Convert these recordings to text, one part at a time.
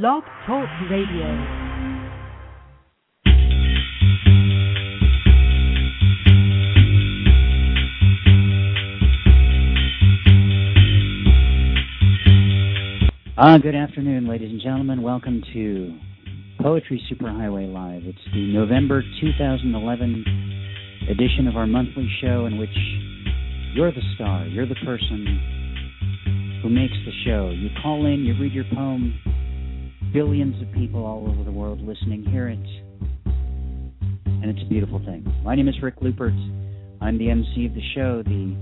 Blog Talk Radio. Ah, good afternoon, ladies and gentlemen. Welcome to Poetry Superhighway Live. It's the November 2011 edition of our monthly show in which you're the star, you're the person who makes the show. You call in, you read your poem, billions of people all over the world listening hear it, and it's a beautiful thing. My name is Rick Lupert. I'm the MC of the show, the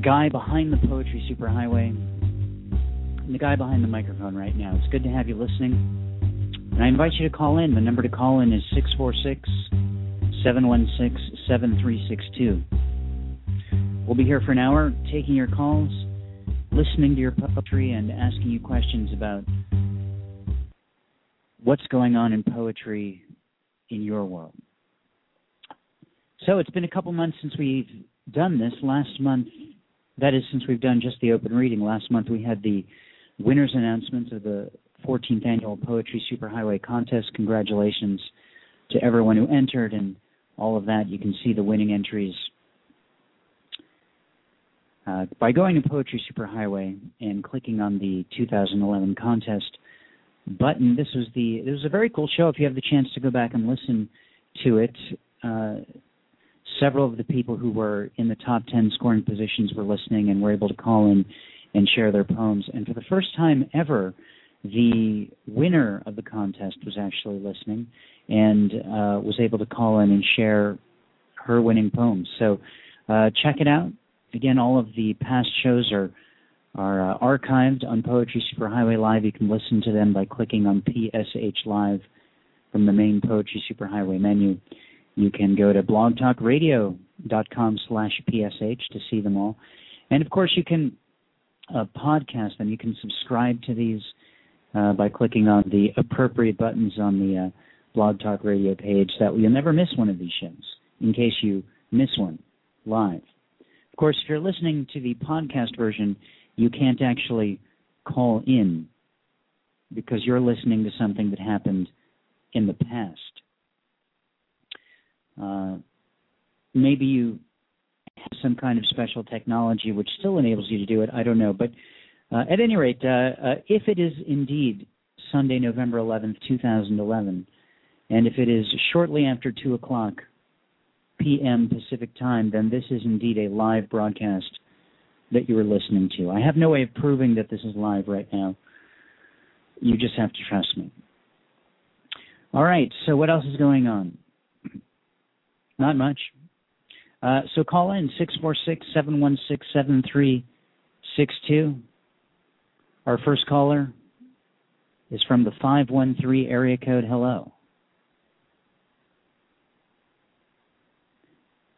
guy behind the Poetry Superhighway, and the guy behind the microphone right now. It's good to have you listening. And I invite you to call in. The number to call in is 646 716 7362. We'll be here for an hour taking your calls, listening to your poetry, and asking you questions about what's going on in poetry in your world. So it's been a couple months since we've done this. Last month, that is, since we've done just the open reading. Last month we had the winners announcements of the 14th annual Poetry Superhighway contest. Congratulations to everyone who entered and all of that. You can see the winning entries uh, by going to Poetry Superhighway and clicking on the 2011 contest button. This was the it was a very cool show. If you have the chance to go back and listen to it, uh, several of the people who were in the top 10 scoring positions were listening and were able to call in and share their poems. And for the first time ever, the winner of the contest was actually listening and uh, was able to call in and share her winning poems. So uh, check it out. Again, all of the past shows are are uh, archived on Poetry Superhighway Live. You can listen to them by clicking on PSH Live from the main Poetry Superhighway menu. You can go to blogtalkradio.com slash PSH to see them all. And of course, you can uh, podcast them. You can subscribe to these uh, by clicking on the appropriate buttons on the uh, Blog Talk Radio page. That way you'll never miss one of these shows in case you miss one live. Of course, if you're listening to the podcast version, you can't actually call in because you're listening to something that happened in the past. Uh, maybe you have some kind of special technology which still enables you to do it. I don't know. But uh, at any rate, uh, uh if it is indeed Sunday, November 11th, 2011, and if it is shortly after 2 o'clock p.m. Pacific time, then this is indeed a live broadcast that you are listening to. I have no way of proving that this is live right now. You just have to trust me. All right, so what else is going on? Not much. Uh, so call in 646 716 7362. Our first caller is from the 513 area code. Hello.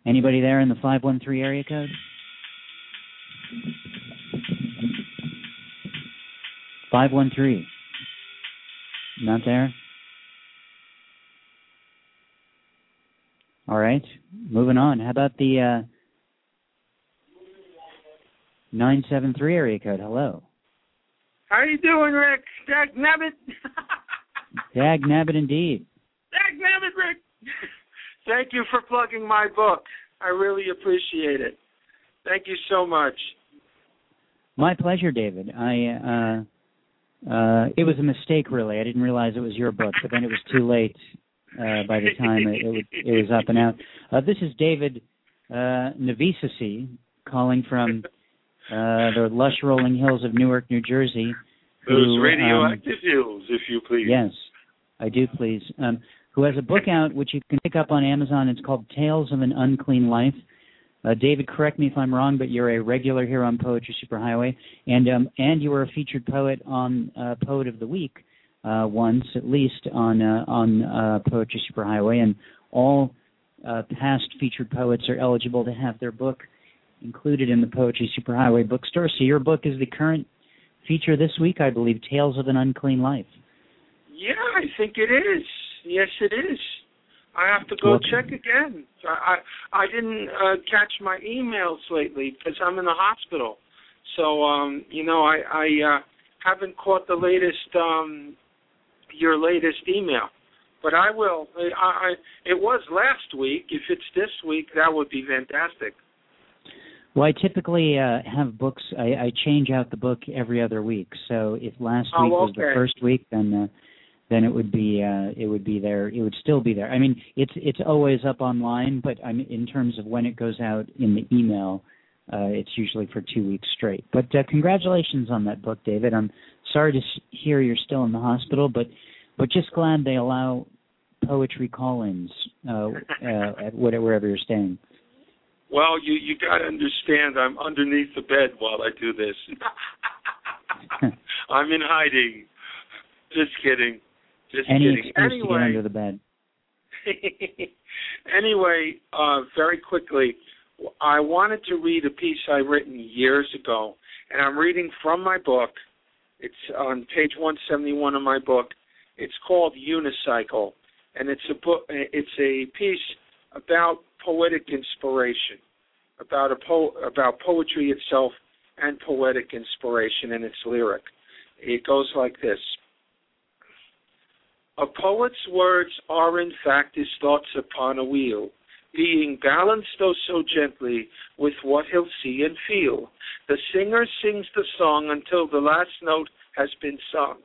Anybody there in the 513 area code? Five one three. Not there. All right, moving on. How about the uh, nine seven three area code? Hello. How are you doing, Rick? Dag nabbit. Dag nabbit, indeed. Dag nabbit, Rick. Thank you for plugging my book. I really appreciate it. Thank you so much. My pleasure, David. I uh, uh, it was a mistake, really. I didn't realize it was your book, but then it was too late uh, by the time it, it, it, was up and out. Uh, this is David uh, calling from uh, the lush rolling hills of Newark, New Jersey. Those who, radioactive um, hills, if you please. Yes, I do, please. Um, who has a book out which you can pick up on Amazon. It's called Tales of an Unclean Life. Uh, David, correct me if I'm wrong, but you're a regular here on Poetry Superhighway, and um, and you were a featured poet on uh, Poet of the Week uh, once at least on uh, on uh, Poetry Superhighway, and all uh, past featured poets are eligible to have their book included in the Poetry Superhighway bookstore. So your book is the current feature this week, I believe, Tales of an Unclean Life. Yeah, I think it is. Yes, it is. I have to go check again. I I, I didn't uh, catch my emails lately because I'm in the hospital. So um, you know, I I uh, haven't caught the latest um, your latest email, but I will. I, I it was last week. If it's this week, that would be fantastic. Well, I typically uh, have books. I, I change out the book every other week. So if last oh, week was the first week, then uh, then it would be uh, it would be there. It would still be there. I mean, it's it's always up online, but I mean, in terms of when it goes out in the email, uh, it's usually for two weeks straight. But uh, congratulations on that book, David. I'm sorry to hear you're still in the hospital, but but just glad they allow poetry call-ins uh, uh, at wherever you're staying. Well, you you got to understand, I'm underneath the bed while I do this. I'm in hiding. Just kidding. Just Any kidding. excuse anyway, to get under the bed. anyway, uh, very quickly, I wanted to read a piece I written years ago, and I'm reading from my book. It's on page 171 of my book. It's called Unicycle, and it's a book. It's a piece about poetic inspiration, about a po- about poetry itself and poetic inspiration and its lyric. It goes like this. A poet's words are in fact his thoughts upon a wheel, being balanced though so gently with what he'll see and feel. The singer sings the song until the last note has been sung,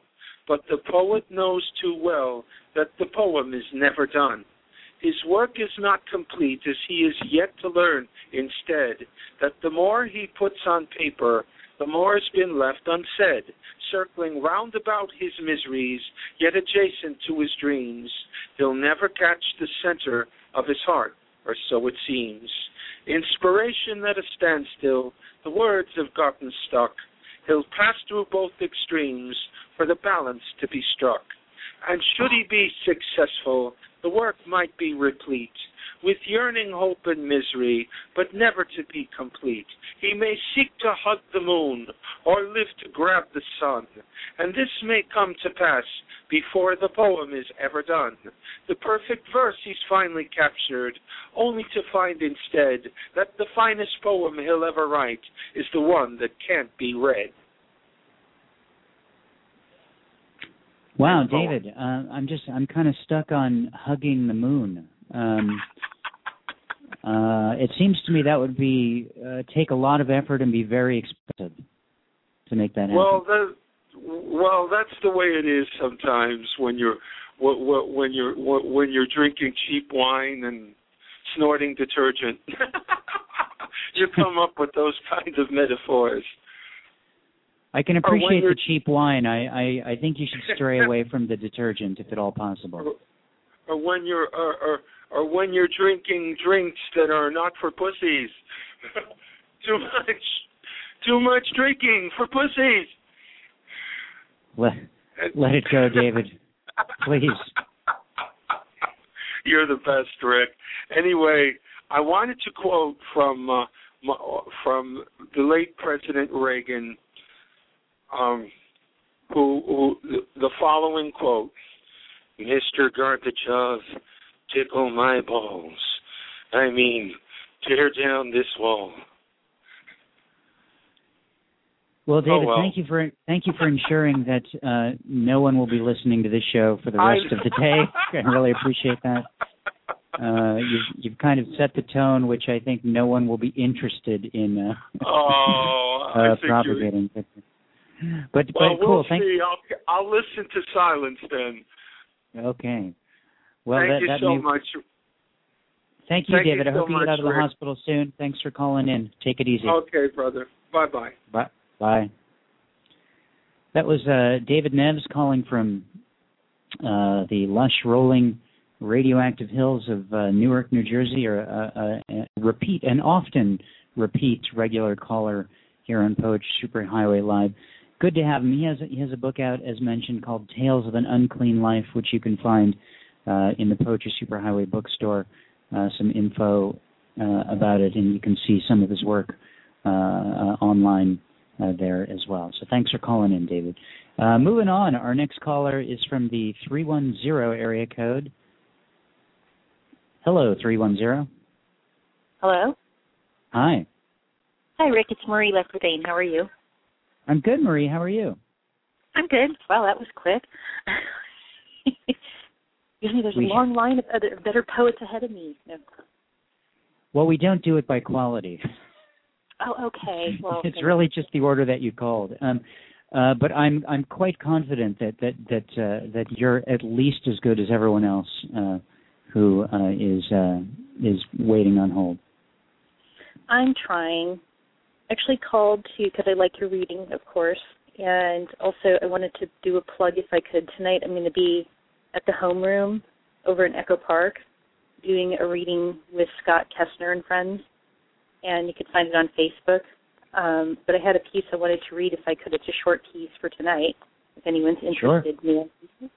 but the poet knows too well that the poem is never done. His work is not complete as he is yet to learn instead that the more he puts on paper, the more has been left unsaid, circling round about his miseries, yet adjacent to his dreams. He'll never catch the center of his heart, or so it seems. Inspiration at a standstill, the words have gotten stuck. He'll pass through both extremes for the balance to be struck. And should he be successful, the work might be replete with yearning hope and misery, but never to be complete. He may seek to hug the moon or live to grab the sun, and this may come to pass before the poem is ever done. The perfect verse he's finally captured, only to find instead that the finest poem he'll ever write is the one that can't be read. Wow, David, uh, I'm just I'm kind of stuck on hugging the moon. Um, uh, it seems to me that would be uh, take a lot of effort and be very expensive to make that happen. Well, that, well, that's the way it is sometimes when you're when you're when you're drinking cheap wine and snorting detergent. you come up with those kinds of metaphors. I can appreciate the cheap wine. I, I I think you should stray away from the detergent if at all possible. Or, or when you're or, or or when you're drinking drinks that are not for pussies. too much too much drinking for pussies. Let let it go, David. Please. You're the best, Rick. Anyway, I wanted to quote from uh, from the late President Reagan um, who, who the following quote, Mr. Gorbachev, tickle my balls. I mean, tear down this wall. Well, David, oh, well. thank you for thank you for ensuring that uh, no one will be listening to this show for the rest of the day. I really appreciate that. Uh, you've, you've kind of set the tone, which I think no one will be interested in uh, oh, uh, propagating. But, but, well, but cool. We'll Thank see. I'll, I'll listen to silence then. Okay. Well, Thank that, you that so may... much. Thank you, Thank David. You I hope so you get out of the Rick. hospital soon. Thanks for calling in. Take it easy. Okay, brother. Bye bye. Bye. Bye. That was uh, David Neves calling from uh, the lush, rolling, radioactive hills of uh, Newark, New Jersey, or uh, a repeat and often repeat regular caller here on Poetry Superhighway Live. Good to have him. He has he has a book out, as mentioned, called Tales of an Unclean Life, which you can find uh, in the Poetry Superhighway bookstore. Uh, some info uh, about it, and you can see some of his work uh, online uh, there as well. So thanks for calling in, David. Uh, moving on, our next caller is from the 310 area code. Hello, 310. Hello. Hi. Hi, Rick. It's Marie Lecrivain. How are you? I'm good, Marie. How are you? I'm good. Wow, that was quick. Usually there's We a long line of other better poets ahead of me. No. Well, we don't do it by quality. Oh, okay. Well, it's really just the order that you called. Um, uh, but I'm I'm quite confident that that that uh, that you're at least as good as everyone else uh, who uh, is uh, is waiting on hold. I'm trying. Actually, called to because I like your reading, of course, and also I wanted to do a plug if I could tonight. I'm going to be at the homeroom over in Echo Park doing a reading with Scott Kessner and friends, and you can find it on Facebook. Um, but I had a piece I wanted to read if I could. It's a short piece for tonight. If anyone's interested, sure.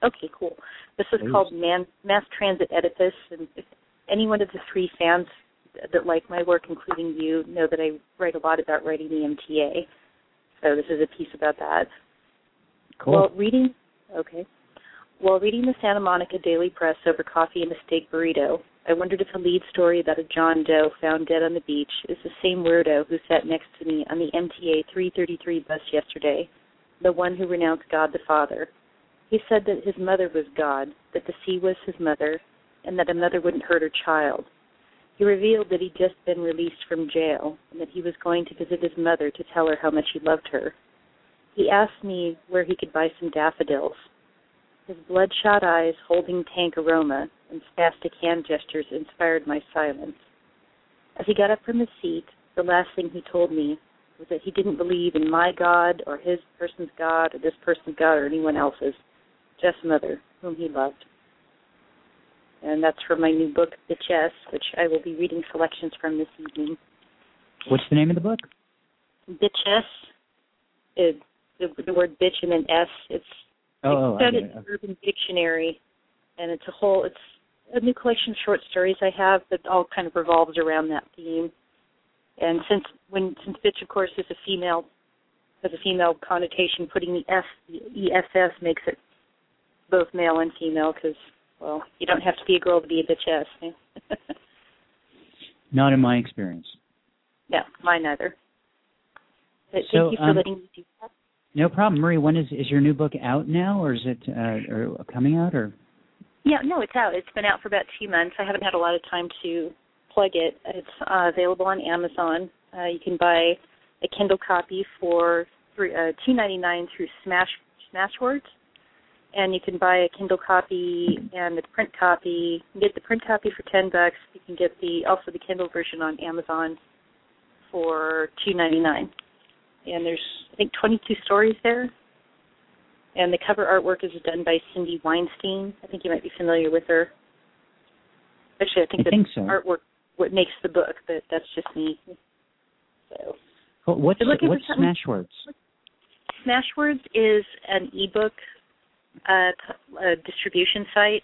okay, cool. This is Please. called Man, Mass Transit Oedipus, and if any one of the three fans that like my work, including you, know that I write a lot about writing the MTA. So this is a piece about that. Cool. While reading, okay. While reading the Santa Monica Daily Press over coffee and a steak burrito, I wondered if the lead story about a John Doe found dead on the beach is the same weirdo who sat next to me on the MTA 333 bus yesterday, the one who renounced God the Father. He said that his mother was God, that the sea was his mother, and that a mother wouldn't hurt her child. He revealed that he'd just been released from jail and that he was going to visit his mother to tell her how much he loved her. He asked me where he could buy some daffodils. His bloodshot eyes holding tank aroma and spastic hand gestures inspired my silence. As he got up from his seat, the last thing he told me was that he didn't believe in my God or his person's God or this person's God or anyone else's, just Mother, whom he loved. And that's from my new book, The Bitchess, which I will be reading selections from this evening. What's the name of the book? The Bitchess, it, the, the word bitch and then S. It's Oh, oh, it's found in the Urban Dictionary, and it's a whole. It's a new collection of short stories I have that all kind of revolves around that theme. And since when since bitch, of course, is a female has a female connotation, putting the S the ESS makes it both male and female because well, you don't have to be a girl to be a bitch S. Not in my experience. yeah, mine neither. But So, thank you for um, letting me do that. No problem, Marie. When is is your new book out now, or is it uh, or coming out, or Yeah, no, it's out. It's been out for about two months. I haven't had a lot of time to plug it. It's uh, available on Amazon. Uh, you can buy a Kindle copy for three, uh, two ninety nine through Smash Smashwords, and you can buy a Kindle copy and a print copy. You can get the print copy for ten bucks. You can get the also the Kindle version on Amazon for two ninety nine. And there's I think twenty two stories there. And the cover artwork is done by Cindy Weinstein. I think you might be familiar with her. Actually, I think I the think so. artwork what makes the book, but that's just me. So Well, what's You're looking for what's Smashwords? Smashwords is an ebook p- uh, distribution site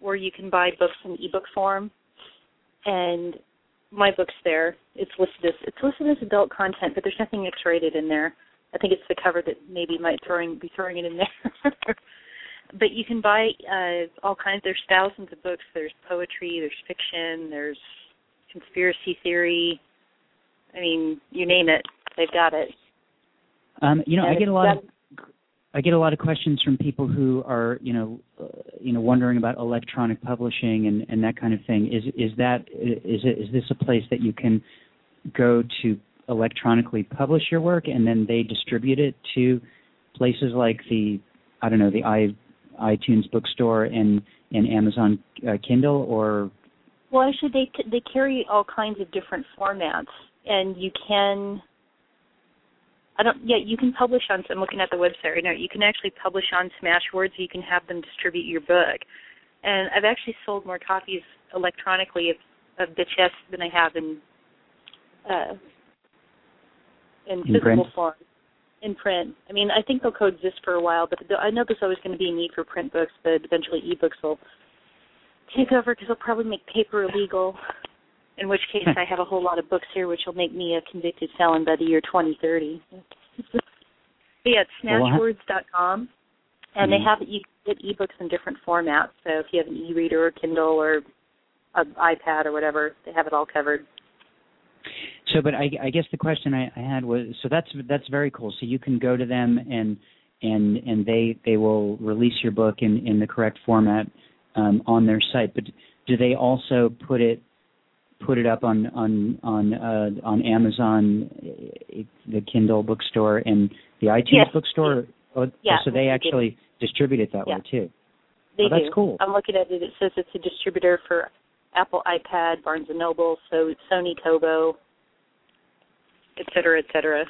where you can buy books in ebook form, and my book's there. It's listed as it's listed as adult content, but there's nothing X-rated in there. I think it's the cover that maybe might throwing be throwing it in there. but you can buy uh, all kinds. There's thousands of books. There's poetry. There's fiction. There's conspiracy theory. I mean, you name it, they've got it. Um, you know, And I get a lot of got- I get a lot of questions from people who are, you know, uh, you know, wondering about electronic publishing and, and that kind of thing. Is is that is it is this a place that you can go to electronically publish your work and then they distribute it to places like the I don't know the i iTunes bookstore and and Amazon uh, Kindle or Well, actually, they they carry all kinds of different formats, and you can. I don't. Yeah, you can publish on. I'm looking at the website right now. You can actually publish on Smashwords. You can have them distribute your book, and I've actually sold more copies electronically of of the chest than I have in uh, in, In physical print? form. In print. I mean, I think they'll coexist for a while, but I know there's always going to be a need for print books, but eventually ebooks will take over because they'll probably make paper illegal. In which case, I have a whole lot of books here, which will make me a convicted felon by the year 2030. but yeah, it's smashwords.com, and they Mhm. have you get ebooks in different formats. So if you have an e-reader or Kindle or an iPad or whatever, they have it all covered. So, but I, I guess the question I, I had was, so that's that's very cool. So you can go to them and and and they they will release your book in in the correct format um, on their site. But do they also put it put it up on on on uh, on Amazon, the Kindle bookstore, and the iTunes yes. bookstore? Oh, yeah, so they actually distribute it that yeah. way too. They oh, that's do. cool. I'm looking at it. It says it's a distributor for Apple iPad, Barnes and Noble, so Sony Kobo, et cetera, et cetera.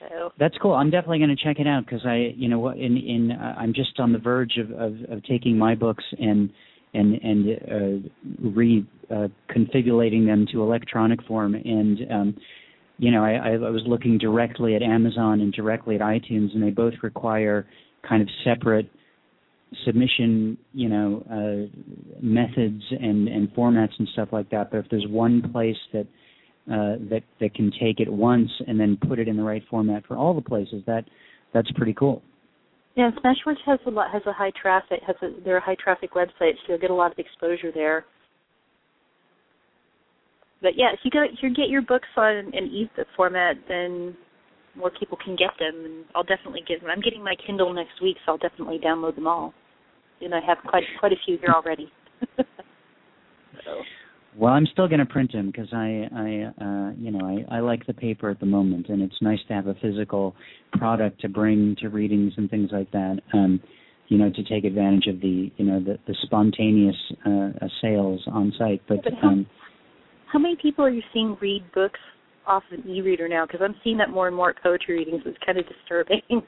So. That's cool. I'm definitely going to check it out because I, you know, what in in uh, I'm just on the verge of, of of taking my books and and and uh, re uh, configurating them to electronic form. And um, you know I, I was looking directly at Amazon and directly at iTunes and they both require kind of separate submission you know uh, methods and and formats and stuff like that. But if there's one place that uh, that that can take it once and then put it in the right format for all the places that that's pretty cool. Yeah, Smashwords has a lot has a high traffic has a they're a high traffic website, so you'll get a lot of exposure there. But yeah, if you go if you get your books on an e-book format, then more people can get them, and I'll definitely get them. I'm getting my Kindle next week, so I'll definitely download them all. And I have quite quite a few here already. so. Well, I'm still going to print them because I, I, uh, you know, I, I like the paper at the moment, and it's nice to have a physical product to bring to readings and things like that. Um, you know, to take advantage of the, you know, the, the spontaneous uh, sales on site. But, yeah, but how, um, how many people are you seeing read books off of an e-reader now? Because I'm seeing that more and more at poetry readings. It's kind of disturbing.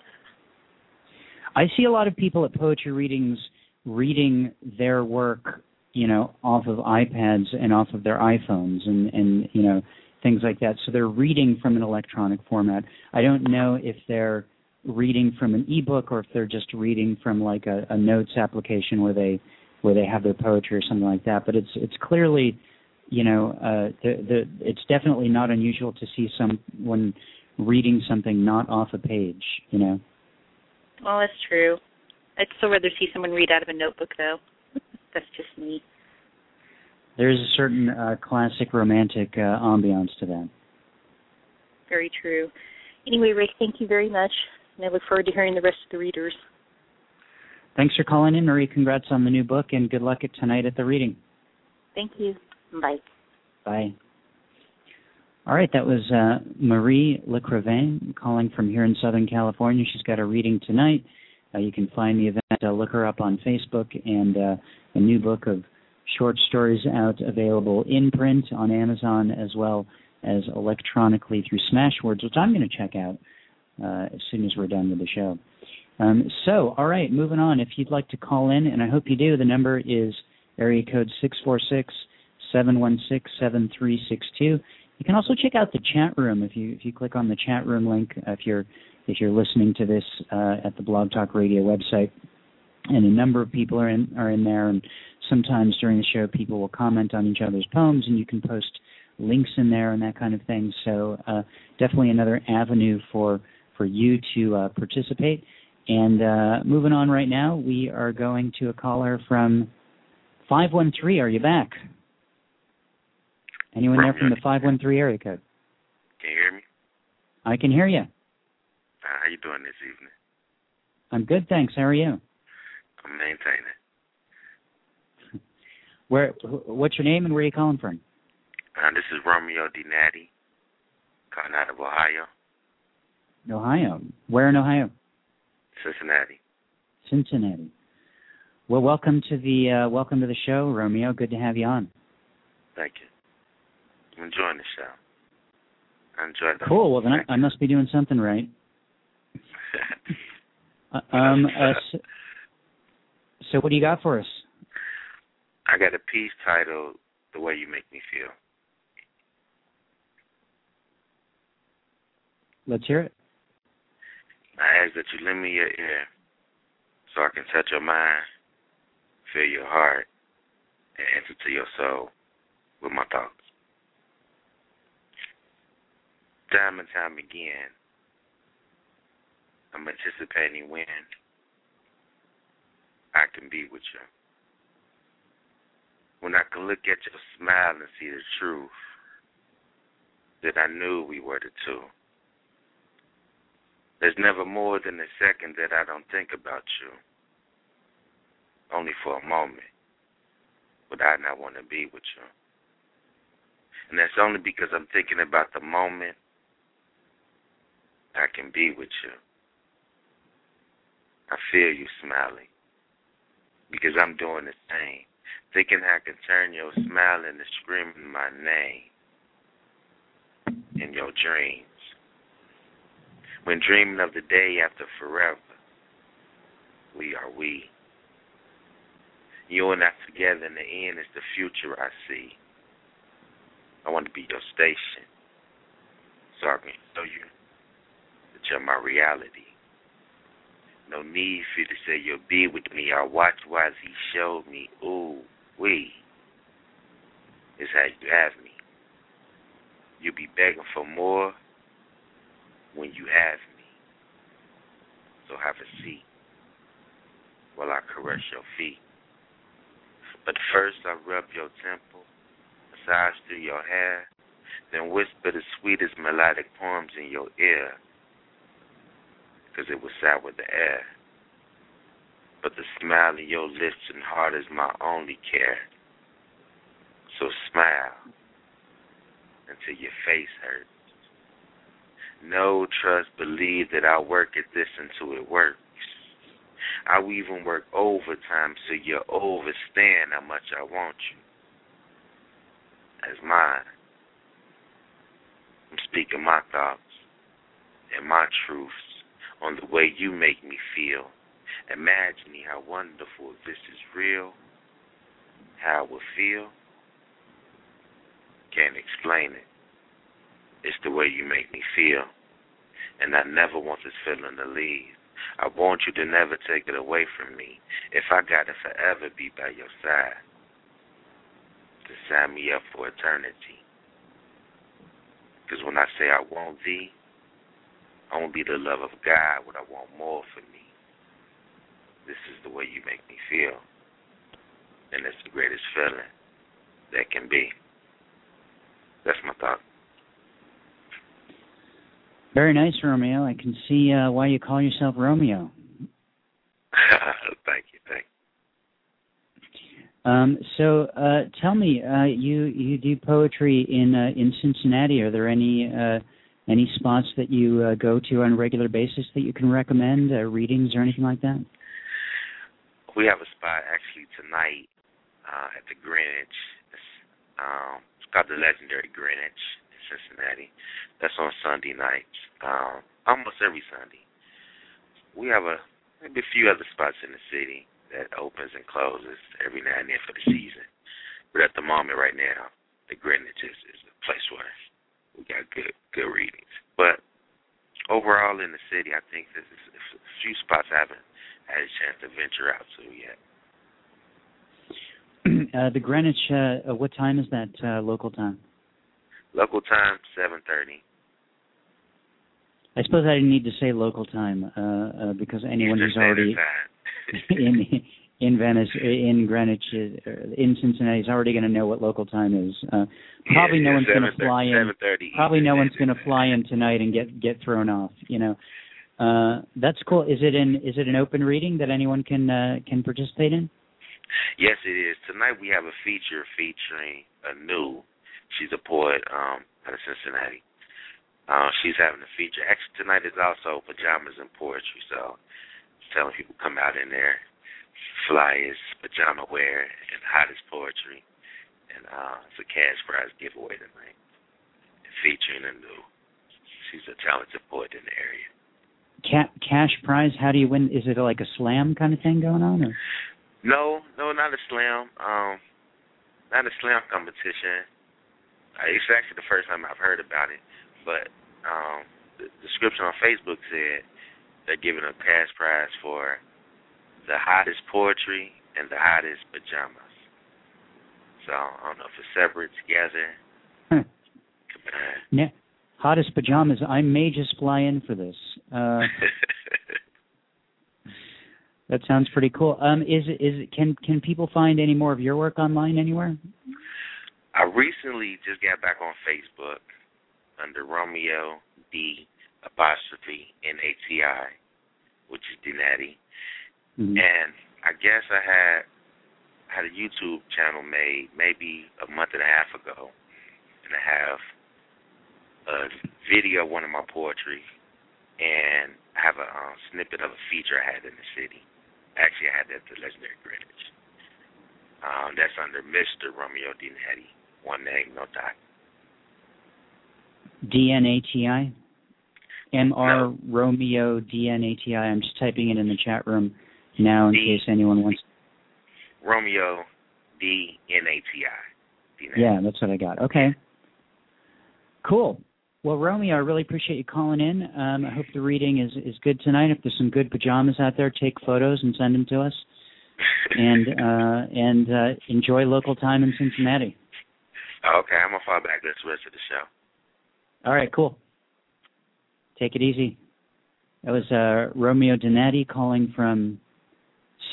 I see a lot of people at poetry readings reading their work you know, off of iPads and off of their iPhones and, and you know, things like that. So they're reading from an electronic format. I don't know if they're reading from an ebook or if they're just reading from like a, a notes application where they where they have their poetry or something like that. But it's it's clearly, you know, uh, the, the it's definitely not unusual to see someone reading something not off a page. You know. Well, that's true. I'd still rather see someone read out of a notebook, though that's just me. There's a certain uh, classic romantic uh, ambiance to that. Very true. Anyway, Rick, thank you very much, and I look forward to hearing the rest of the readers. Thanks for calling in, Marie. Congrats on the new book, and good luck at tonight at the reading. Thank you. Bye. Bye. All right, that was uh, Marie Lecrivain calling from here in Southern California. She's got a reading tonight. Uh, you can find the event. Uh, look her up on Facebook and uh, a new book of short stories out available in print on Amazon as well as electronically through Smashwords, which I'm going to check out uh, as soon as we're done with the show. Um, so, all right, moving on. If you'd like to call in, and I hope you do, the number is area code six four six seven one six seven three six two. You can also check out the chat room if you if you click on the chat room link if you're if you're listening to this uh, at the Blog Talk Radio website. And a number of people are in are in there, and sometimes during the show, people will comment on each other's poems, and you can post links in there and that kind of thing. So uh, definitely another avenue for for you to uh, participate. And uh, moving on right now, we are going to a caller from 513. Are you back? Anyone there from the 513 area code? Can you hear me? I can hear you. Uh, how you doing this evening? I'm good, thanks. How are you? I'm maintaining. Where? What's your name and where are you calling from? Uh, this is Romeo D'Nati, calling out of Ohio. Ohio. Where in Ohio? Cincinnati. Cincinnati. Well, welcome to the uh, welcome to the show, Romeo. Good to have you on. Thank you. I'm enjoying the show. I enjoyed the Cool. Well, then I, I must be doing something right. uh, um. Uh, so, so, what do you got for us? I got a piece titled "The Way You Make Me Feel." Let's hear it. I ask that you lend me your ear so I can touch your mind, feel your heart, and enter to your soul with my thoughts. Time and time again, I'm anticipating when I can be with you. When I can look at your smile and see the truth that I knew we were the two. There's never more than a second that I don't think about you. Only for a moment would I not want to be with you. And that's only because I'm thinking about the moment I can be with you. I feel you smiling because I'm doing the same. Thinking I can turn your smile into screaming my name in your dreams. When dreaming of the day after forever, we are we. You and I together in the end is the future I see. I want to be your station so I can show you you're my reality. No need for you to say you'll be with me. I watch while he showed me. Ooh, we is how you have me. You'll be begging for more when you have me. So have a seat while I caress your feet. But first I rub your temple, massage through your hair, then whisper the sweetest melodic poems in your ear, because it will sour the air. But the smile in your lips and heart is my only care. So smile until your face hurts. No trust, believe that I'll work at this until it works. I will even work overtime so you overstand how much I want you as mine. I'm speaking my thoughts and my truths on the way you make me feel. Imagining how wonderful this is real, how I will feel. Can't explain it. It's the way you make me feel. And I never want this feeling to leave. I want you to never take it away from me. If I got to forever be by your side, to sign me up for eternity. Because when I say I want thee, only the love of God would I want more for me. This is the way you make me feel. And it's the greatest feeling that can be. That's my thought. Very nice, Romeo. I can see uh, why you call yourself Romeo. thank you, thank you. Um, so, uh, tell me, uh, you you do poetry in uh, in Cincinnati. Are there any uh, any spots that you uh, go to on a regular basis that you can recommend, readings or anything like that? We have a spot actually tonight at the Greenwich. It's, um, it's called the Legendary Greenwich in Cincinnati. That's on Sunday nights, um, almost every Sunday. We have a maybe a few other spots in the city that opens and closes every now and then for the season. But at the moment, right now, the Greenwich is, is the place where we got good good readings. But overall in the city, I think there's a few spots I haven't had a chance to venture out to yet. Uh, the Greenwich, uh, what time is that uh, local time? Local time, 7.30. I suppose I didn't need to say local time uh, uh, because anyone who's already in in Venice, in Greenwich, uh, in Cincinnati is already going to know what local time is. Uh, probably yeah, no one's going to fly in. Probably no one's going to fly in tonight and get get thrown off. You know, uh, that's cool. Is it an is it an open reading that anyone can uh, can participate in? Yes, it is. Tonight we have a feature featuring Anu. She's a poet um, out of Cincinnati. Uh, she's having a feature. Actually, tonight is also pajamas and poetry, so telling people come out in there, flyers, pajama wear, and hottest poetry. And uh, it's a cash prize giveaway tonight, featuring a new. She's a talented poet in the area. Ca- cash prize? How do you win? Is it like a slam kind of thing going on? Or? No, no, not a slam. Um, not a slam competition. Uh, it's actually the first time I've heard about it, but um, the description on Facebook said they're giving a cash prize for the hottest poetry and the hottest pajamas. So I don't know if it's separate together. Huh. Yeah. Hottest pajamas. I may just fly in for this. Uh, that sounds pretty cool. Um, is is can can people find any more of your work online anywhere? I recently just got back on Facebook under Romeo D apostrophe N A T I, which is D'Nati. Mhm. And I guess I had had a YouTube channel made maybe a month and a half ago, and I have a video of one of my poetry, and I have a um, snippet of a feature I had in the city. Actually, I had that at the legendary Greenwich. Um, that's under Mr. Romeo Dinati, one name, no dot. D N A T I. M R No. Romeo D N A T I. I'm just typing it in the chat room now in D- case anyone wants. Romeo D N A T I. Yeah, that's what I got. Okay. Cool. Well, Romeo, I really appreciate you calling in. Um, I hope the reading is is good tonight. If there's some good pajamas out there, take photos and send them to us. And uh, and uh, enjoy local time in Cincinnati. okay, I'm gonna fall back this rest of the show. All right, cool. Take it easy. That was uh, Romeo D'Nati calling from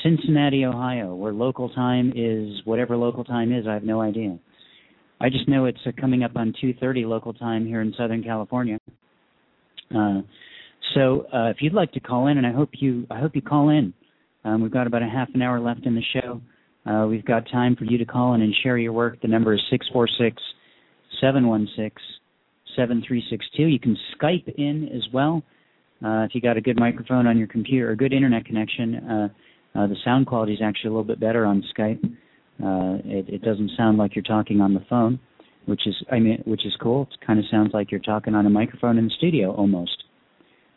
Cincinnati, Ohio, where local time is whatever local time is. I have no idea. I just know it's uh, coming up on 2:30 local time here in Southern California. Uh, so uh, if you'd like to call in, and I hope you, I hope you call in. Um, we've got about a half an hour left in the show. Uh, we've got time for you to call in and share your work. The number is six four six seven one six 7362. You can Skype in as well. Uh, if you got a good microphone on your computer, a good internet connection, uh, uh, the sound quality is actually a little bit better on Skype. Uh, it, it doesn't sound like you're talking on the phone, which is, I mean, which is cool. It kind of sounds like you're talking on a microphone in the studio, almost,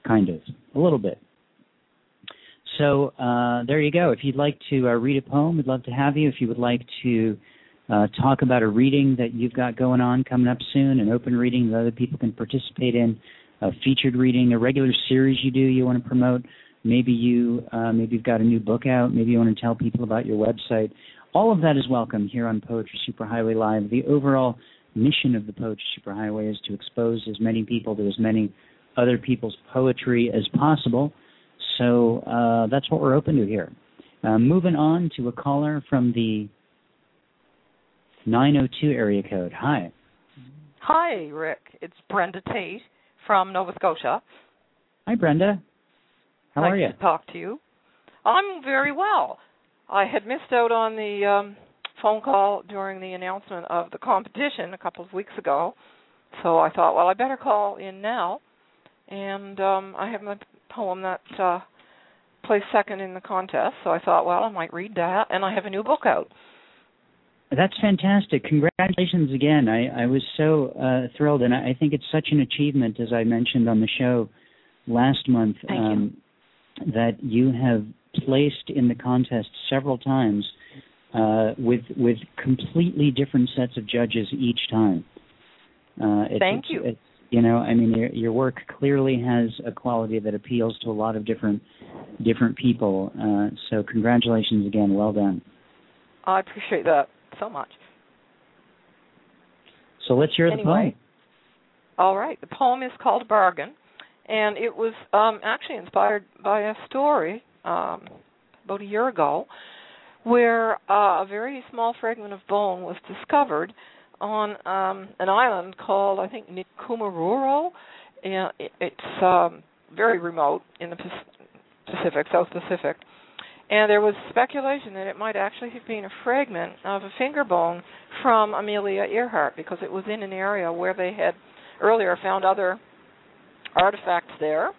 kind of, a little bit. So uh, there you go. If you'd like to uh, read a poem, we'd love to have you. If you would like to uh, talk about a reading that you've got going on coming up soon, an open reading that other people can participate in, a featured reading, a regular series you do you want to promote. Maybe you uh, maybe you've got a new book out. Maybe you want to tell people about your website. All of that is welcome here on Poetry Superhighway Live. The overall mission of the Poetry Superhighway is to expose as many people to as many other people's poetry as possible. So uh, that's what we're open to here. Uh, moving on to a caller from the 902 area code. Hi. Hi, Rick. It's Brenda Tate from Nova Scotia. Hi, Brenda. How nice are you? to talk to you. I'm very well. I had missed out on the um, phone call during the announcement of the competition a couple of weeks ago, so I thought, well, I better call in now. And um, I have my poem that uh, placed second in the contest, so I thought, well, I might read that. And I have a new book out. That's fantastic. Congratulations again. I, I was so uh, thrilled, and I, I think it's such an achievement, as I mentioned on the show last month, Thank you. um, that you have placed in the contest several times uh, with with completely different sets of judges each time. Uh, it's, Thank it's- you. It's, you know, I mean, your, your work clearly has a quality that appeals to a lot of different different people. Uh, so, congratulations again. Well done. I appreciate that so much. So let's hear the poem. All right. The poem is called Bargain, and it was um, actually inspired by a story um, about a year ago where uh, a very small fragment of bone was discovered on um, an island called, I think, Nikumaroro. And it, it's um, very remote in the Pacific, South Pacific. And there was speculation that it might actually have been a fragment of a finger bone from Amelia Earhart because it was in an area where they had earlier found other artifacts there.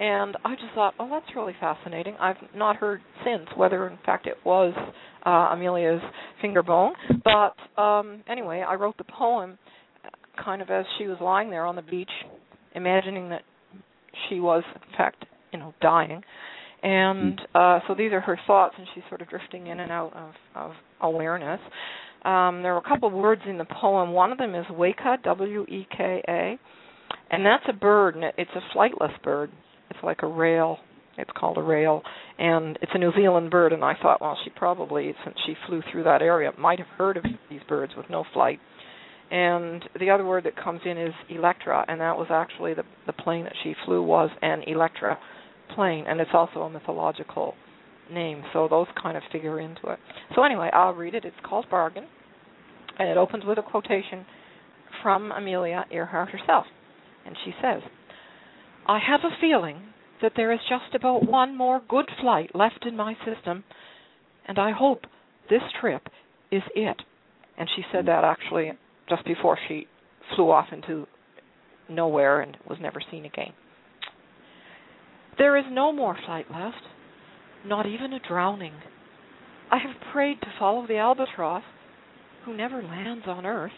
And I just thought, oh, that's really fascinating. I've not heard since whether, in fact, it was uh, Amelia's finger bone. But um, anyway, I wrote the poem kind of as she was lying there on the beach, imagining that she was, in fact, you know, dying. And uh, so these are her thoughts, and she's sort of drifting in and out of, of awareness. Um, there are a couple of words in the poem. One of them is Weka, W E K A, and that's a bird, and it's a flightless bird. It's like a rail. It's called a rail, and it's a New Zealand bird. And I thought, well, she probably, since she flew through that area, might have heard of these birds with no flight. And the other word that comes in is Electra, and that was actually the the plane that she flew was an Electra plane, and it's also a mythological name. So those kind of figure into it. So anyway, I'll read it. It's called Bargain, and it opens with a quotation from Amelia Earhart herself, and she says, I have a feeling that there is just about one more good flight left in my system, and I hope this trip is it. And she said that actually just before she flew off into nowhere and was never seen again. There is no more flight left, not even a drowning. I have prayed to follow the albatross, who never lands on earth,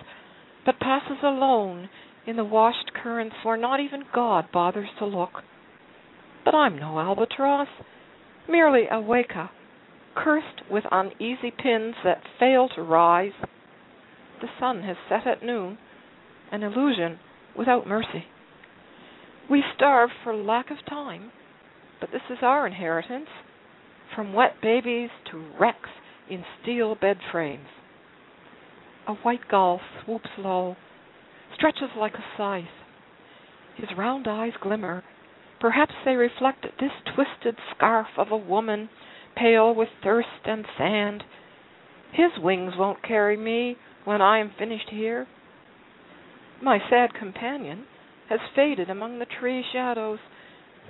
but passes alone in the washed currents where not even God bothers to look. But I'm no albatross, merely a weka, cursed with uneasy pins that fail to rise. The sun has set at noon, an illusion without mercy. We starve for lack of time, but this is our inheritance, from wet babies to wrecks in steel bed frames. A white gull swoops low, stretches like a scythe. His round eyes glimmer. Perhaps they reflect this twisted scarf of a woman, pale with thirst and sand. His wings won't carry me when I am finished here. My sad companion has faded among the tree shadows.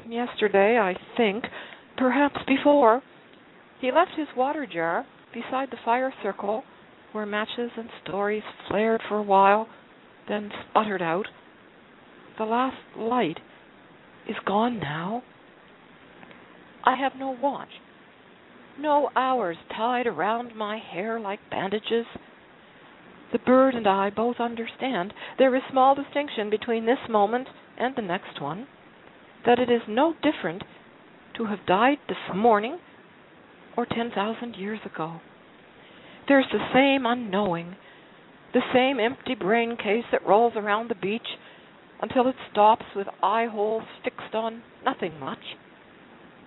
Yesterday, I think, perhaps before, he left his water jar beside the fire circle where matches and stories flared for a while, then sputtered out. The last light is gone now. I have no watch, no hours tied around my hair like bandages. The bird and I both understand there is small distinction between this moment and the next one, that it is no different to have died this morning or 10,000 years ago. There's the same unknowing, the same empty brain case that rolls around the beach until it stops with eye holes fixed on nothing much.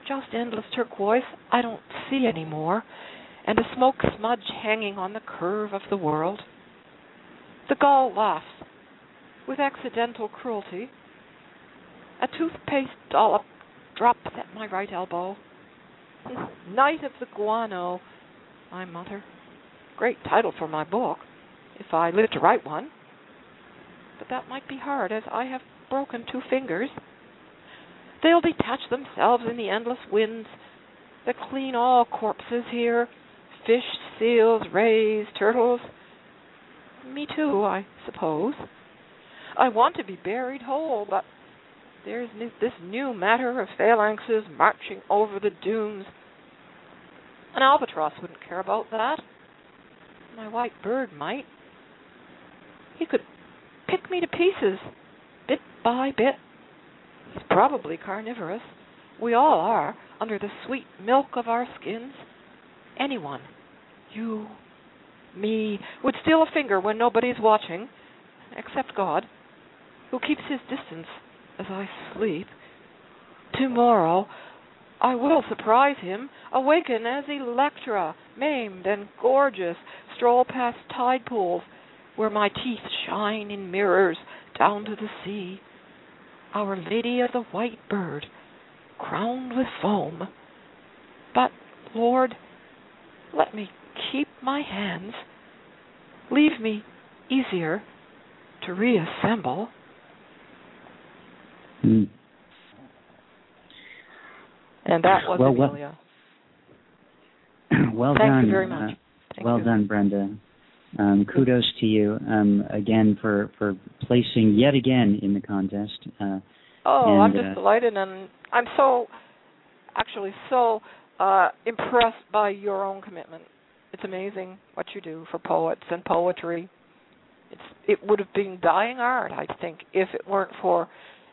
Just endless turquoise I don't see any more, and a smoke smudge hanging on the curve of the world. The gull laughs with accidental cruelty. A toothpaste dollop drops at my right elbow. Night of the Guano, I mutter. Great title for my book, if I live to write one. But that might be hard, as I have broken two fingers. They'll detach themselves in the endless winds that clean all corpses here fish, seals, rays, turtles. Me too, I suppose. I want to be buried whole, but there's this new matter of phalanxes marching over the dunes. An albatross wouldn't care about that my white bird might. He could pick me to pieces, bit by bit. He's probably carnivorous. We all are, under the sweet milk of our skins. Anyone, you, me, would steal a finger when nobody's watching, except God, who keeps his distance as I sleep. Tomorrow I will surprise him, awaken as Electra, maimed and gorgeous, stroll past tide pools where my teeth shine in mirrors down to the sea. Our Lady of the White Bird, crowned with foam. But, Lord, let me keep my hands. Leave me easier to reassemble. Mm. And that was well, Amelia. Well, well Thank done. you very much. Uh, well you. done, Brenda. Um, kudos to you um, again for, for placing yet again in the contest. Uh, Oh, I'm just uh, delighted, and I'm so actually so uh, impressed by your own commitment. It's amazing what you do for poets and poetry. It's it would have been dying art, I think, if it weren't for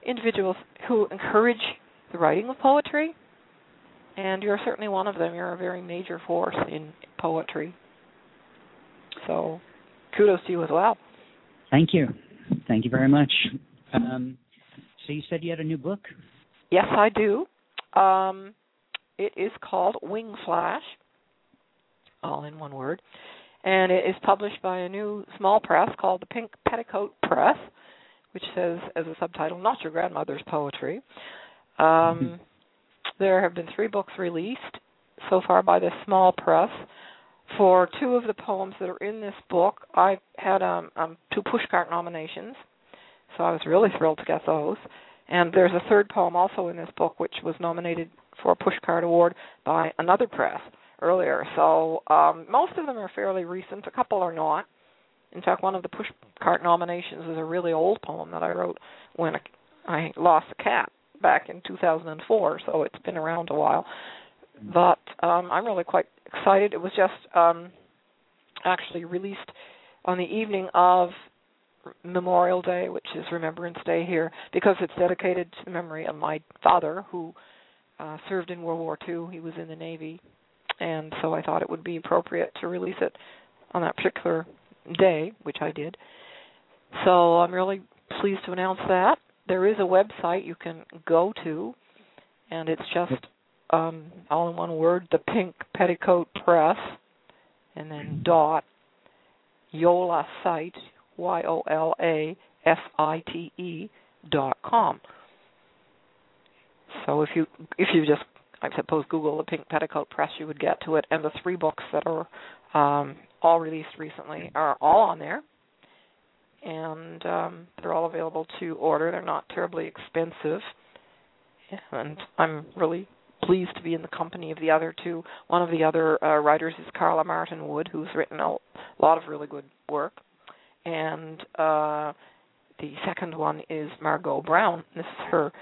individuals who encourage the writing of poetry. And you're certainly one of them. You're a very major force in poetry. So, kudos to you as well. thank you. Thank you very much. Um, so you said you had a new book? Yes, I do. Um, it is called Wing Flash, all in one word, and it is published by a new small press called the Pink Petticoat Press, which says as a subtitle, "Not Your Grandmother's Poetry." Um, there have been three books released so far by this small press. For two of the poems that are in this book, I had um, um, two pushcart nominations, so I was really thrilled to get those. And there's a third poem also in this book, which was nominated for a Pushcart Award by another press earlier. So um, most of them are fairly recent. A couple are not. In fact, one of the Pushcart nominations is a really old poem that I wrote when I lost a cat back in 2004. So it's been around a while. But um, I'm really quite excited. It was just um, actually released on the evening of Memorial Day, which is Remembrance Day here, because it's dedicated to the memory of my father, who uh, served in World War II. He was in the Navy, and so I thought it would be appropriate to release it on that particular day, which I did. So I'm really pleased to announce that there is a website you can go to, and it's just um, all in one word: the Pink Petticoat Press, and then dot Yola site y o l a s i t e dot com. So if you if you just I suppose Google the Pink Petticoat Press, you would get to it. And the three books that are um, all released recently are all on there, and um, they're all available to order. They're not terribly expensive, and I'm really pleased to be in the company of the other two. One of the other uh, writers is Carla Martin Wood, who's written a lot of really good work, and uh, the second one is Margot Brown. This is her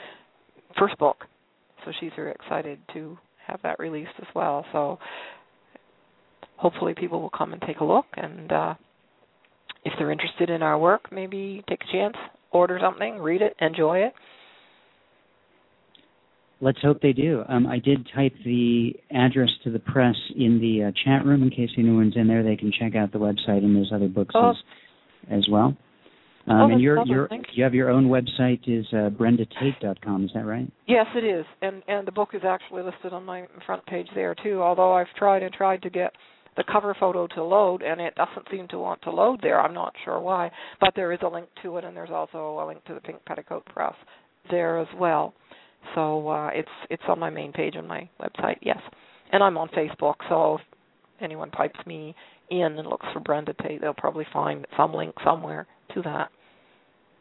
first book, so she's very excited to have that released as well. So hopefully people will come and take a look and uh if they're interested in our work, maybe take a chance, order something, read it, enjoy it. Let's hope they do. Um, I did type the address to the press in the uh, chat room in case anyone's in there. They can check out the website and those other books oh. as, as well. Um, oh, and your your you have your own website is uh, brendatate.com, is that right? Yes, it is, and and the book is actually listed on my front page there too. Although I've tried and tried to get the cover photo to load, and it doesn't seem to want to load there. I'm not sure why, but there is a link to it, and there's also a link to the Pink Petticoat Press there as well. So uh, it's it's on my main page on my website. Yes, and I'm on Facebook. So if anyone pipes me in and looks for Brenda Tate, they'll probably find some link somewhere to that.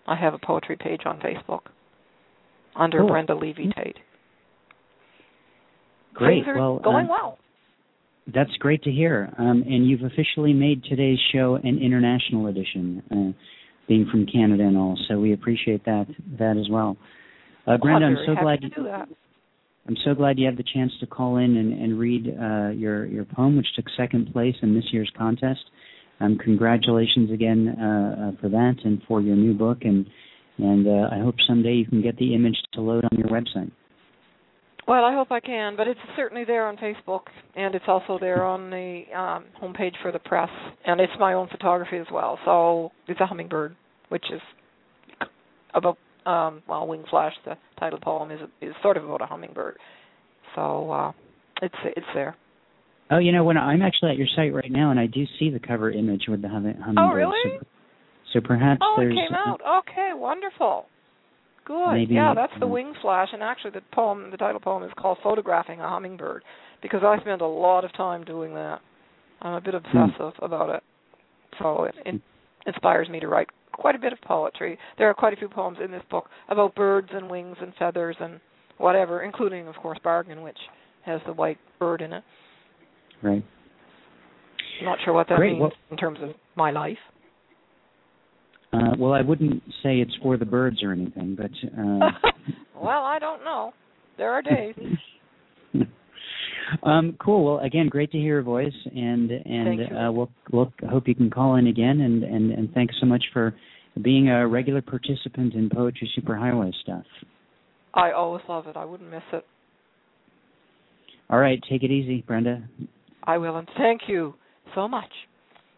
I have a poetry page on Facebook under cool. Brenda Levy Tate. Great. Well, going um, well. That's great to hear. Um, and you've officially made today's show an international edition, uh, being from Canada and all. So we appreciate that that as well. Uh, Brenda, I'm, I'm so glad. that. I'm so glad you had the chance to call in and, and read uh, your your poem, which took second place in this year's contest. Um, congratulations again uh, uh, for that and for your new book, and and uh, I hope someday you can get the image to load on your website. Well, I hope I can, but it's certainly there on Facebook, and it's also there on the um, homepage for the press, and it's my own photography as well. So it's a hummingbird, which is about um, well, Wing Flash. The title poem is is sort of about a hummingbird. So uh, it's it's there. Oh, you know, when I'm actually at your site right now, and I do see the cover image with the hummingbird. Oh, really? So, so perhaps oh, there's. it came out. Okay, wonderful. Good. Maybe, yeah, that's the wing flash, and actually the poem, the title poem, is called "Photographing a Hummingbird," because I spend a lot of time doing that. I'm a bit Hmm. obsessive about it, so it, it inspires me to write quite a bit of poetry. There are quite a few poems in this book about birds and wings and feathers and whatever, including, of course, Bargain, which has the white bird in it. Right. I'm not sure what that Great, means well- in terms of my life. Uh, well, I wouldn't say it's for the birds or anything, but. Uh, well, I don't know. There are days. um, cool. Well, again, great to hear your voice, and and uh, we'll we'll hope you can call in again, and and and thanks so much for being a regular participant in Poetry Superhighway stuff. I always love it. I wouldn't miss it. All right, take it easy, Brenda. I will, and thank you so much.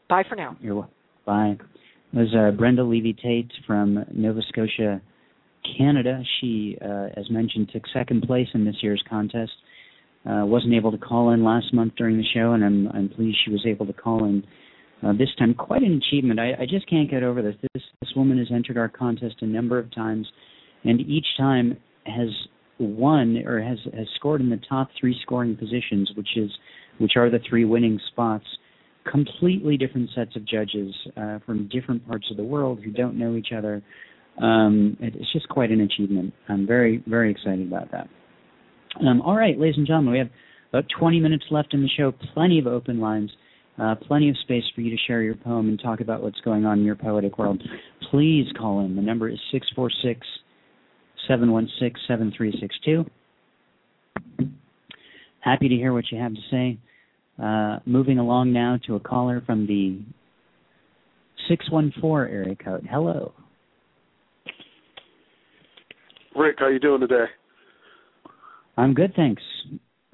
Bye for now. You're wel- bye. It was uh, Brenda Levy Tate from Nova Scotia, Canada. She, uh, as mentioned, took second place in this year's contest. Uh, wasn't able to call in last month during the show, and I'm I'm pleased she was able to call in uh, this time. Quite an achievement. I, I just can't get over this. This this woman has entered our contest a number of times, and each time has won or has has scored in the top three scoring positions, which is which are the three winning spots completely different sets of judges uh, from different parts of the world who don't know each other. Um, it's just quite an achievement. I'm very, very excited about that. Um, all right, ladies and gentlemen, we have about 20 minutes left in the show. Plenty of open lines, uh, plenty of space for you to share your poem and talk about what's going on in your poetic world. Please call in. The number is 646 716 7362. Happy to hear what you have to say. Uh, moving along now to a caller from the 614 area code. Hello. Rick, how you doing today? I'm good, thanks.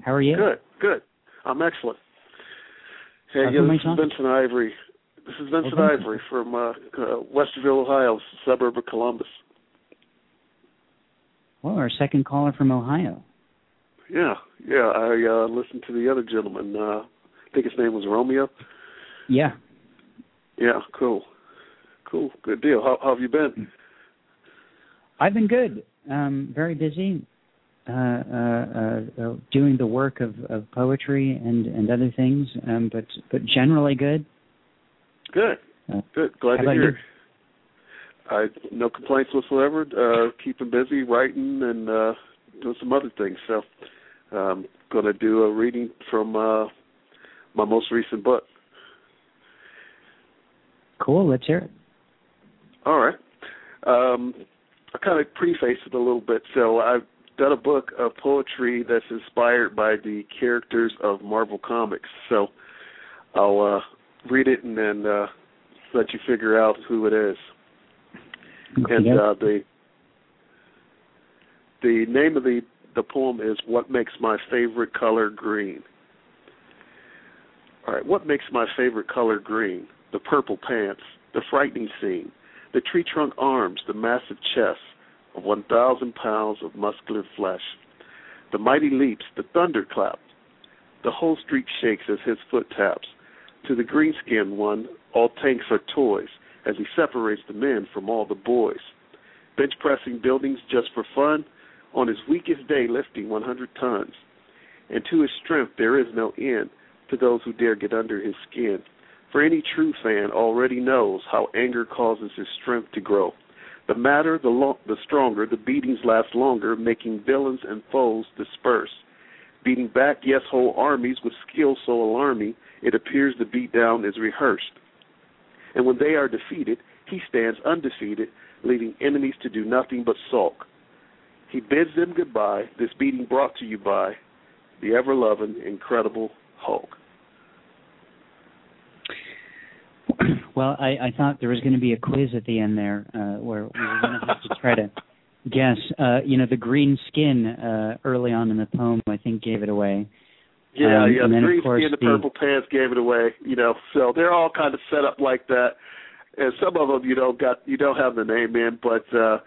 How are you? Good, good. I'm excellent. Hey, yeah, who am I this is Vincent Ivory. This is Vincent Oh, Ivory from uh, uh, Westerville, Ohio, suburb of Columbus. Well, our second caller from Ohio. Yeah, yeah. I uh, listened to the other gentleman. Uh, I think his name was Romeo. Yeah. Yeah, cool, cool, good deal. How, how have you been? I've been good. Um, very busy. Uh, uh, uh, doing the work of, of poetry and, and other things, um, but but generally good. Good, good. Glad to hear. you? I no complaints whatsoever. Uh, keeping busy, writing, and uh, doing some other things. So, um, going to do a reading from uh, my most recent book. Cool. Let's hear it. All right. Um, I kind of preface it a little bit. So I've done a book of poetry that's inspired by the characters of Marvel Comics. So I'll uh, read it and then uh, let you figure out who it is. And Okay. uh, the the name of the the poem is "What Makes My Favorite Color Green." All right, what makes my favorite color green? The purple pants, the frightening scene, the tree trunk arms, the massive chest of 1,000 pounds of muscular flesh, the mighty leaps, the thunderclap. The whole street shakes as his foot taps. To the green skinned one, all tanks are toys as he separates the men from all the boys. Bench pressing buildings just for fun, on his weakest day lifting 100 tons. And to his strength there is no end to those who dare get under his skin. For any true fan already knows how anger causes his strength to grow. The madder, the, lo- the stronger, the beatings last longer, making villains and foes disperse. Beating back, yes, whole armies with skill so alarming, it appears the beatdown is rehearsed. And when they are defeated, he stands undefeated, leaving enemies to do nothing but sulk. He bids them goodbye, this beating brought to you by the ever loving, incredible Hulk. Well, I, I thought there was going to be a quiz at the end there, uh, where we were going to have to try to guess. Uh, you know, the green skin uh, early on in the poem, I think, gave it away. Yeah, Um, yeah. and The then, of green course, skin, the the- purple pants gave it away. You know, so they're all kind of set up like that. And some of them you don't got you don't have the name in, but uh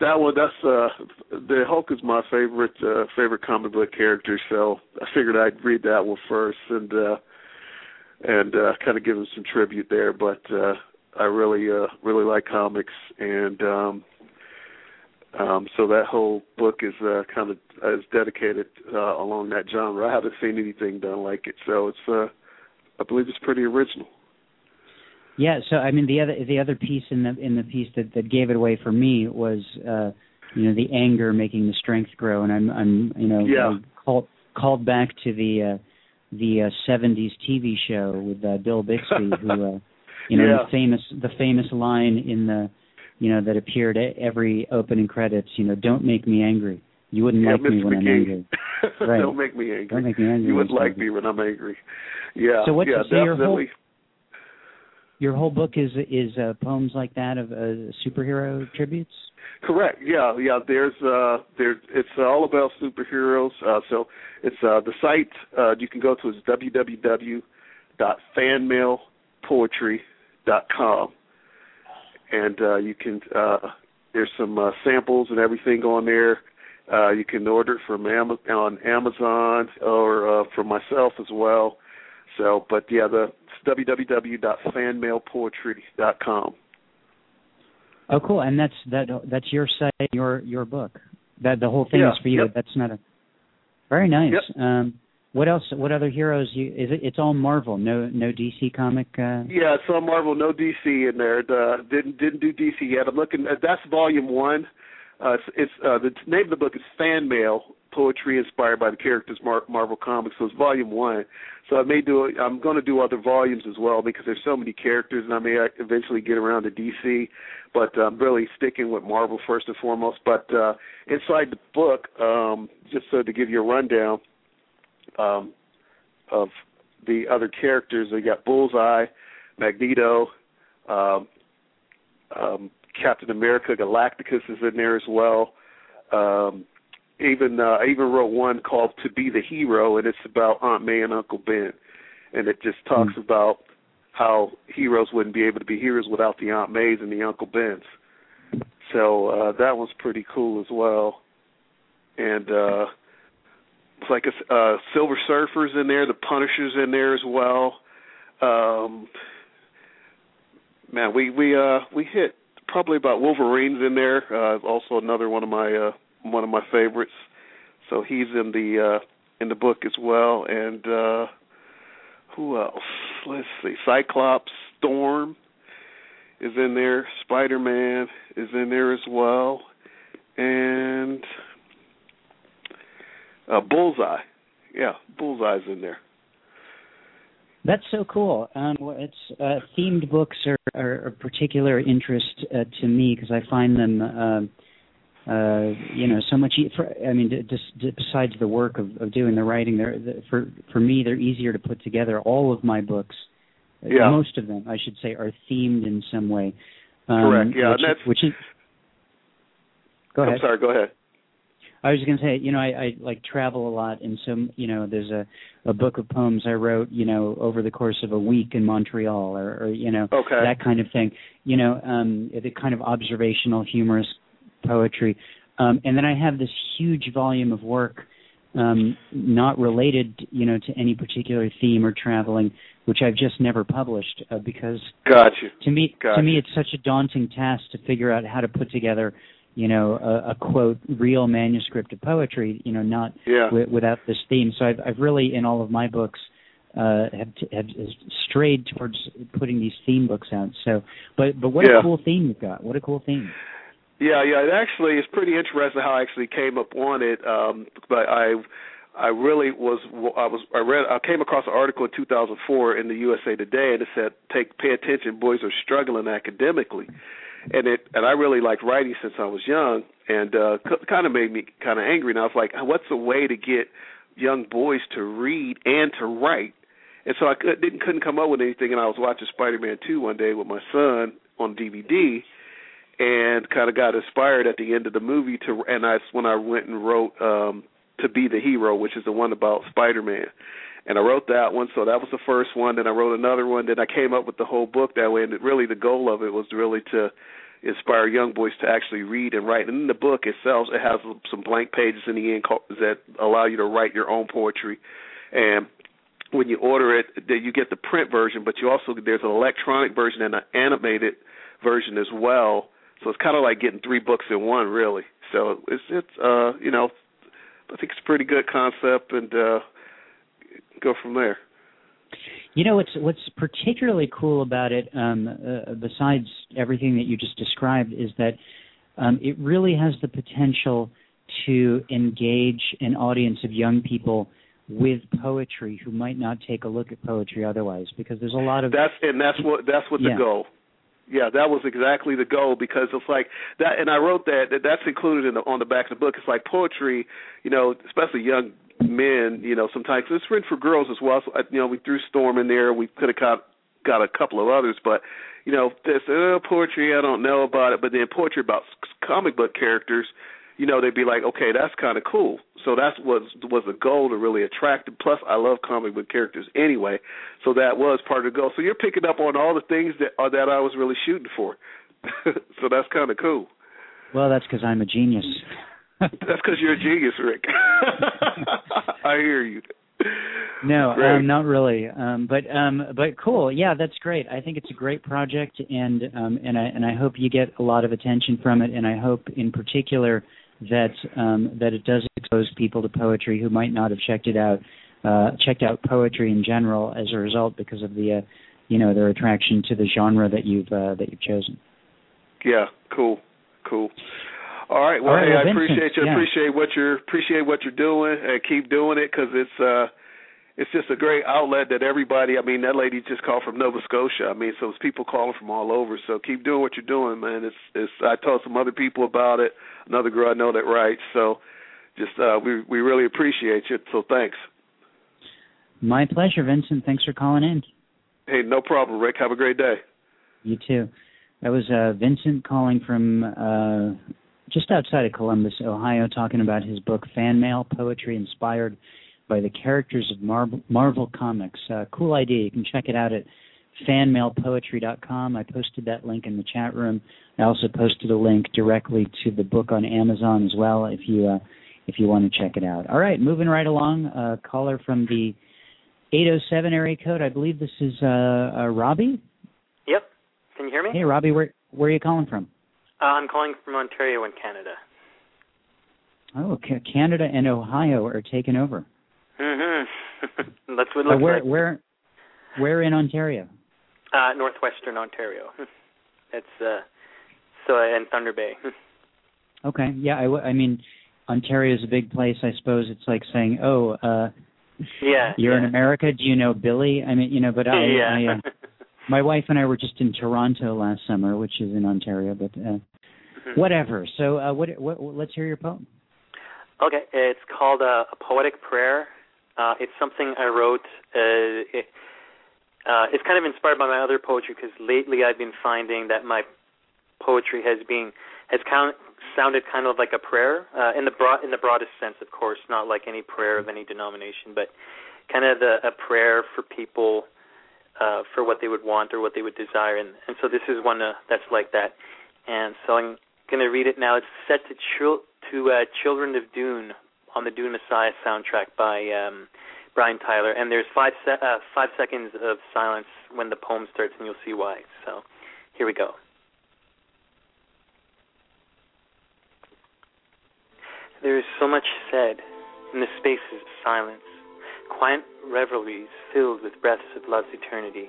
that one that's uh the Hulk is my favorite uh favorite comic book character, so I figured I'd read that one first and uh and uh kind of give him some tribute there, but uh I really uh really like comics and um um so that whole book is uh kind of is dedicated uh along that genre. I haven't seen anything done like it, so it's uh I believe it's pretty original. Yeah, so I mean the other the other piece in the in the piece that that gave it away for me was uh you know the anger making the strength grow and I'm I'm you know Yeah. Called called back to the uh the uh, 70s TV show with uh, Bill Bixby who uh you know Yeah. the famous the famous line in the you know that appeared at every opening credits you know don't make me angry you wouldn't yeah, like Mr. me when I'm angry Right. Don't make me angry. don't make me angry you wouldn't like me when I'm angry. Yeah. So what's- yeah, so your whole- definitely. Your whole book is is uh, poems like that of uh, superhero tributes Correct. Yeah, yeah. There's uh there it's all about superheroes. Uh so it's uh the site uh you can go to is www.fanmailpoetry.com. And uh you can uh there's some uh, samples and everything on there. Uh you can order from Ama- on Amazon or uh from myself as well. So, but yeah, the www.fanmailpoetry.com. Oh, cool! And that's that. That's your site, your your book. That the whole thing Yeah, is for you. yep. That's not a. Very nice. Yep. Um, what else? What other heroes? You is it? It's all Marvel. No, no DC comic. Uh... Yeah, it's all Marvel. No DC in there. The, didn't didn't do DC yet. I'm looking. Uh, that's volume one. Uh, it's, it's uh, the name of the book is Fan Mail: Poetry Inspired by the Characters Mar- Marvel Comics. So it's volume one. So I may do. I'm going to do other volumes as well because there's so many characters, and I may eventually get around to DC. But I'm really sticking with Marvel first and foremost. But uh, inside the book, um, just so to give you a rundown um, of the other characters. They got Bullseye, Magneto, um, um, Captain America, Galacticus is in there as well. Um, even uh, I even wrote one called "To Be the Hero," and it's about Aunt May and Uncle Ben, and it just talks mm. about how heroes wouldn't be able to be heroes without the Aunt Mays and the Uncle Bens. So uh, that one's pretty cool as well. And uh, it's like a uh, Silver Surfers in there, the Punishers in there as well. Um, man, we we uh we hit probably about Wolverines in there. Uh, also another one of my uh, one of my favorites. So he's in the uh, in the book as well. And uh, who else? Let's see. Cyclops, Storm is in there. Spider Man is in there as well. And uh, Bullseye. Yeah, Bullseye's in there. That's so cool. Um, it's uh, themed books are, are a particular interest uh, to me because I find them, uh, you know, so much. E- for, I mean, just besides the work of, of doing the writing, they're, the, for for me, they're easier to put together. All of my books, uh, yeah. most of them, I should say, are themed in some way. Um, Correct. Yeah, which, that's which is. Go ahead. I'm sorry. Go ahead. I was going to say, you know, I, I like travel a lot, and so you know, there's a a book of poems I wrote, you know, over the course of a week in Montreal, or, or you know, okay. that kind of thing. You know, um, the kind of observational, humorous poetry, um, and then I have this huge volume of work, um, not related, you know, to any particular theme or traveling, which I've just never published uh, because gotcha. to me, gotcha. to me, it's such a daunting task to figure out how to put together you know, a, a quote real manuscript of poetry, you know, not yeah. w- without this theme. So I've, I've really, in all of my books, uh, have, t- have strayed towards putting these theme books out. So, but but what yeah. a cool theme you've got! What a cool theme. Yeah, yeah. It actually is pretty interesting how I actually came up on it. Um, but I, I really was. I was. I read. I came across an article in 2004 in the USA Today, and it said, "Take pay attention, boys are struggling academically." and it and I really liked writing since I was young, and uh, c- kind of made me kind of angry. And I was like, what's a way to get young boys to read and to write? And so I could, didn't couldn't come up with anything. And I was watching Spider-Man 2 one day with my son on DVD, and kind of got inspired at the end of the movie to. And that's when I went and wrote um, "To Be the Hero," which is the one about Spider-Man and I wrote that one. So that was the first one. Then I wrote another one. Then I came up with the whole book that way. And it, really, the goal of it was really to inspire young boys to actually read and write. And in the book itself, it has some blank pages in the end that allow you to write your own poetry. And when you order it, you get the print version, but you also there's an electronic version and an animated version as well. So it's kind of like getting three books in one, really. So it's it's uh you know I think it's a pretty good concept and. uh go from there. You know what's what's particularly cool about it, um, uh, besides everything that you just described, is that um, it really has the potential to engage an audience of young people with poetry who might not take a look at poetry otherwise, because there's a lot of that's and that's what that's what yeah. the goal. Yeah, that was exactly the goal because it's like that, and I wrote that. that that's included in the, on the back of the book. It's like poetry, you know, especially young men, you know, sometimes it's written for girls as well. So, you know, we threw Storm in there. We could have got got a couple of others, but you know, this uh, poetry I don't know about it, but then poetry about comic book characters, you know, they'd be like, okay, that's kind of cool. So that's was was the goal to really attract them. Plus, I love comic book characters anyway, so that was part of the goal. So you're picking up on all the things that uh, that I was really shooting for. so that's kind of cool. Well, that's because I'm a genius. That's because you're a genius, Rick. I hear you. No, um, not really. Um, but um, but cool. Yeah, that's great. I think it's a great project, and um, and I and I hope you get a lot of attention from it. And I hope, in particular, that um, that it does expose people to poetry who might not have checked it out uh, checked out poetry in general as a result because of the, uh, you know, their attraction to the genre that you've uh, that you've chosen. Yeah, cool, cool. All right. Well, All right, hey, well, I Vincent, appreciate you. yeah. Appreciate what you're appreciate what you're doing, and keep doing it because it's uh, it's just a great outlet that everybody. I mean, that lady just called from Nova Scotia. I mean, so it's people calling from all over. So keep doing what you're doing, man. It's it's. I told some other people about it. Another girl I know that writes. So just uh, we we really appreciate you. So thanks. My pleasure, Vincent. Thanks for calling in. Hey, no problem, Rick. Have a great day. You too. That was uh, Vincent calling from uh, just outside of Columbus, Ohio, talking about his book Fan Mail Poetry Inspired by the Characters of Marvel, Marvel Comics. Uh, cool idea. You can check it out at fanmailpoetry.com. I posted that link in the chat room. I also posted a link directly to the book on Amazon as well if you uh, if you want to check it out. All right, moving right along. Uh, caller from the 807 area code. I believe this is uh, uh, Robbie. Yep. Can you hear me? Hey, Robbie, where where are you calling from? Uh, I'm calling from Ontario in Canada. Oh, Ca- Canada and Ohio are taking over. hmm That's what it Uh, looks where like. where where in Ontario? Uh, northwestern Ontario. It's uh, so in Thunder Bay. Okay, yeah, I, w- I mean, Ontario is a big place. I suppose it's like saying, oh, uh, yeah. you're yeah. in America. Do you know Billy? I mean, you know, but I, yeah. I uh, my wife and I were just in Toronto last summer, which is in Ontario, but uh, Mhm. whatever. So, uh, what, what, what? Let's hear your poem. Okay, it's called uh, a poetic prayer. Uh, it's something I wrote. Uh, it, uh, it's kind of inspired by my other poetry because lately I've been finding that my poetry has been has count, sounded kind of like a prayer uh, in the broad in the broadest sense, of course, not like any prayer of any denomination, but kind of the, a prayer for people uh, for what they would want or what they would desire, and and so this is one uh, that's like that, and so I'm going to read it now. It's set to chil- to uh, Children of Dune on the Dune Messiah soundtrack by um, Brian Tyler, and there's five se- uh, five seconds of silence when the poem starts, and you'll see why. So here we go. There is so much said in the spaces of silence, quiet revelries filled with breaths of love's eternity.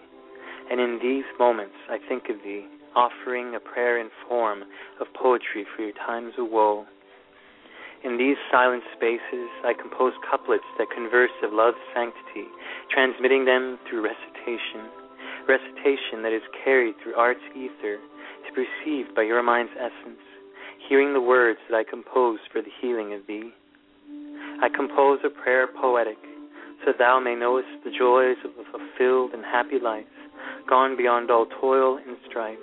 And in these moments I think of thee, offering a prayer in form of poetry for your times of woe. In these silent spaces I compose couplets that converse of love's sanctity, transmitting them through recitation, recitation that is carried through art's ether, to be perceived by your mind's essence, hearing the words that I compose for the healing of thee. I compose a prayer poetic, so thou may knowest the joys of a fulfilled and happy life, gone beyond all toil and strife,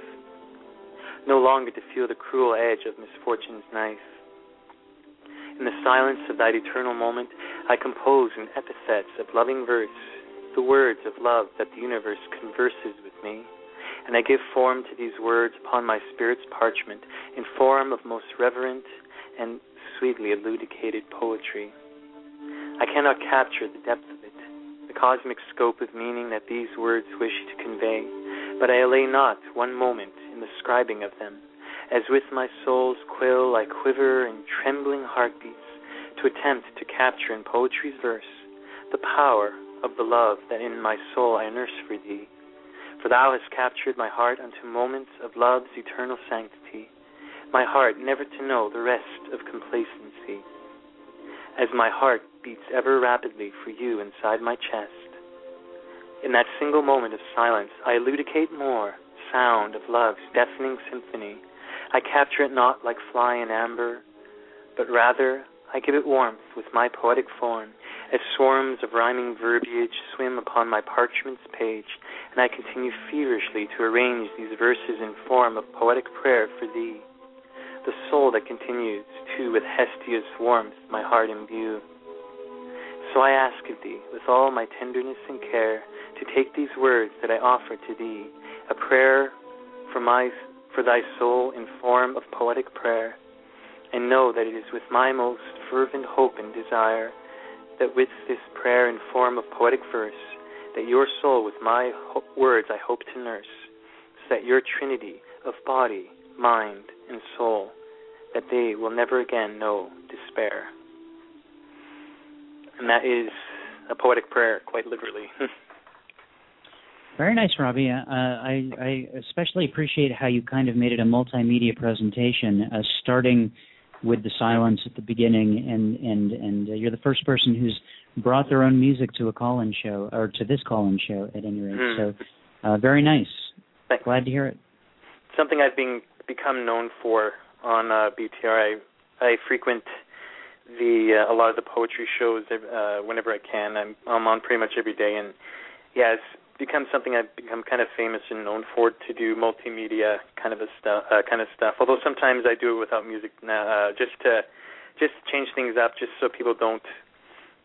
no longer to feel the cruel edge of misfortune's knife. In the silence of that eternal moment, I compose in epithets of loving verse the words of love that the universe converses with me, and I give form to these words upon my spirit's parchment in form of most reverent and sweetly elucidated poetry. I cannot capture the depth of it, the cosmic scope of meaning that these words wish to convey, but I allay not one moment in the scribing of them, as with my soul's quill I quiver in trembling heartbeats to attempt to capture in poetry's verse the power of the love that in my soul I nurse for thee. For thou hast captured my heart unto moments of love's eternal sanctity, my heart never to know the rest of complacency. As my heart beats ever rapidly for you inside my chest, in that single moment of silence I elucidate more sound of love's deafening symphony. I capture it not like fly in amber, but rather I give it warmth with my poetic form, as swarms of rhyming verbiage swim upon my parchment's page, and I continue feverishly to arrange these verses in form of poetic prayer for thee, the soul that continues to with Hestia's warmth my heart imbue. So I ask of thee, with all my tenderness and care, to take these words that I offer to thee, a prayer for my for thy soul in form of poetic prayer, and know that it is with my most fervent hope and desire that with this prayer in form of poetic verse, that your soul with my ho- words I hope to nurse, so that your trinity of body, mind, and soul, that they will never again know despair. And that is a poetic prayer, quite literally. Very nice, Robbie. Uh, I, I especially appreciate how you kind of made it a multimedia presentation, uh, starting with the silence at the beginning, and and and uh, you're the first person who's brought their own music to a call-in show or to this call-in show at any rate. Mm. So, uh, very nice. Thanks. Glad to hear it. Something I've been become known for on uh, BTR. I I frequent the uh, a lot of the poetry shows uh, whenever I can. I'm I'm on pretty much every day, and yeah, it's become something I've become kind of famous and known for to do multimedia kind of a stuff uh, kind of stuff. Although sometimes I do it without music now, uh, just to just change things up, just so people don't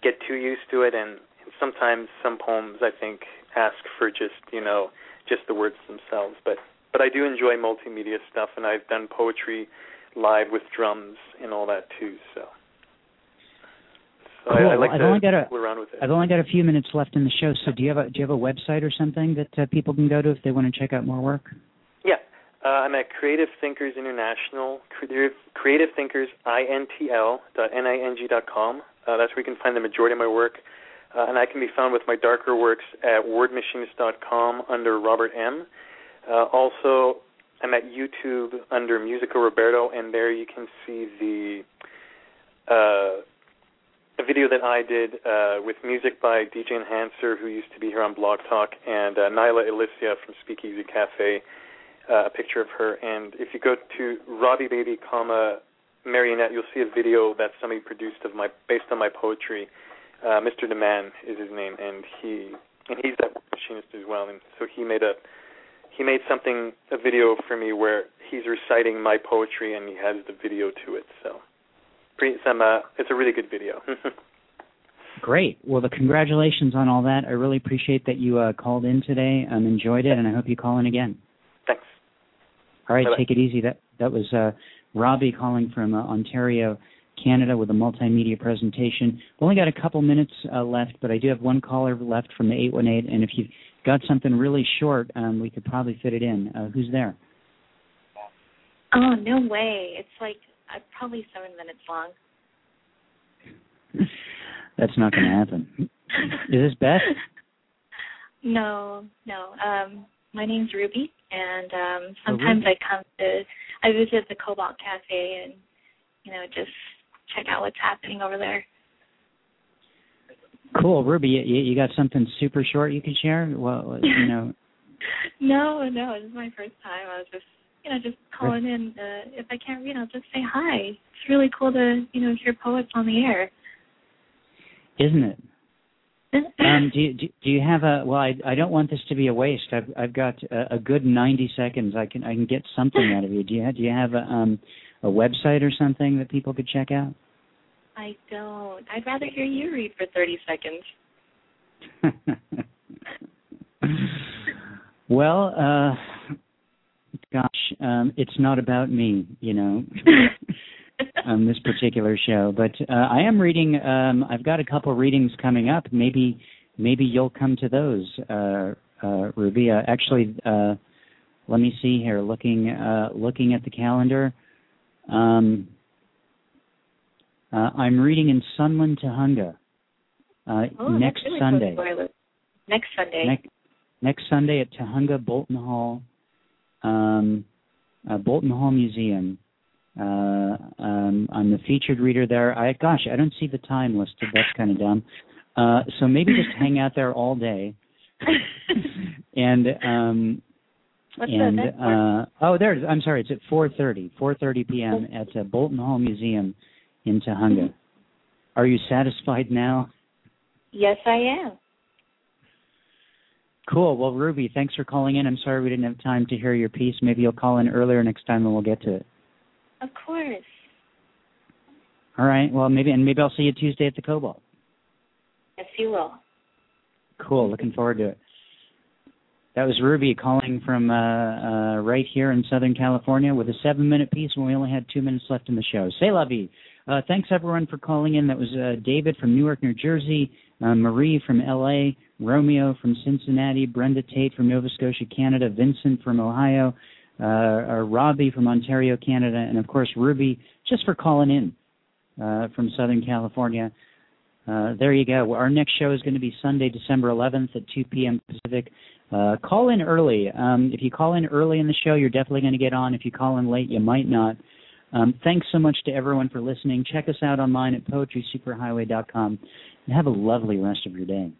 get too used to it. And, and sometimes some poems I think ask for just you know just the words themselves, but but I do enjoy multimedia stuff, and I've done poetry live with drums and all that too. So. So cool. I, I like I've to only got a, fool around with it. I've only got a few minutes left in the show. So do you have a do you have a website or something that uh, people can go to if they want to check out more work? Yeah, uh, I'm at Creative Thinkers International, Creative, Creative Thinkers INTL dot N-I-N-G dot com. Uh, that's where you can find the majority of my work. Uh, and I can be found with my darker works at wordmachinist.com under Robert M. Uh, also, I'm at YouTube under Musical Roberto, and there you can see the uh, a video that I did uh, with music by DJ Enhancer, who used to be here on Blog Talk, and uh, Nyla Alicia from Speakeasy Cafe. Uh, a picture of her, and if you go to Robbie Baby, comma Marionette, you'll see a video that somebody produced of my based on my poetry. Uh, Mr. Deman is his name, and he and he's that machinist as well, and so he made a he made something a video for me where he's reciting my poetry and he has the video to it. So, pretty, some uh, it's a really good video. Great. Well, the congratulations on all that. I really appreciate that you uh, called in today. Um, enjoyed it, and I hope you call in again. Thanks. All right, Bye-bye. take it easy. That that was uh, Robbie calling from uh, Ontario, Canada, with a multimedia presentation. We only got a couple minutes uh, left, but I do have one caller left from the eight one eight, and if you've got something really short, um, we could probably fit it in. Uh, who's there? Oh no way! It's like uh, probably seven minutes long. That's not going to happen. Is this Beth? No, no. Um, my name's Ruby, and um, Oh, sometimes Ruby. I come to I visit the Cobalt Cafe and you know just check out what's happening over there. Cool, Ruby. You, you got something super short you can share? Well, you know. no, no, this is my first time. I was just you know just calling in. Uh, if I can't read, I'll just say hi. It's really cool to you know hear poets on the air. Isn't it? Um, do you do, do you have a? Well, I I don't want this to be a waste. I've I've got a, a good ninety seconds. I can I can get something out of you. Do you have, do you have a um a website or something that people could check out? I don't. I'd rather hear you read for thirty seconds. well, uh, gosh, um, it's not about me, you know. um, this particular show. But uh, I am reading. Um, I've got a couple readings coming up. Maybe maybe you'll come to those, uh, uh, Ruby. Uh, actually, uh, let me see here. Looking uh, looking at the calendar. Um, uh, I'm reading in Sunland, Tujunga. Uh, oh, next really Sunday. Close to where I live. Next Sunday. Next, next Sunday at Tujunga Bolton Hall, um, uh, Bolton Hall Museum. Uh, um, I'm the featured reader there. I gosh, I don't see the time listed. That's kind of dumb. Uh, so maybe just hang out there all day. and um, What's and the uh, oh, there. it is. I'm sorry. It's at 4:30, 4:30 p.m. at uh, Bolton Hall Museum in Tujunga. Are you satisfied now? Yes, I am. Cool. Well, Ruby, thanks for calling in. I'm sorry we didn't have time to hear your piece. Maybe you'll call in earlier next time and we'll get to it. Of course. All right. Well, maybe and maybe I'll see you Tuesday at the Cobalt. Yes, you will. Cool. Looking forward to it. That was Ruby calling from uh, uh, right here in Southern California with a seven-minute piece when we only had two minutes left in the show. Say la vie. Uh, thanks everyone for calling in. That was uh, David from Newark, New Jersey, uh, Marie from L.A., Romeo from Cincinnati, Brenda Tate from Nova Scotia, Canada, Vincent from Ohio, uh, uh, Robbie from Ontario, Canada, and of course Ruby just for calling in uh, from Southern California. uh, there you go. Our next show is going to be Sunday, December 11th at 2 p.m. Pacific. Uh, call in early. Um, if you call in early in the show, you're definitely going to get on. If you call in late, you might not. Um, thanks so much to everyone for listening. Check us out online at poetrysuperhighway.com and have a lovely rest of your day.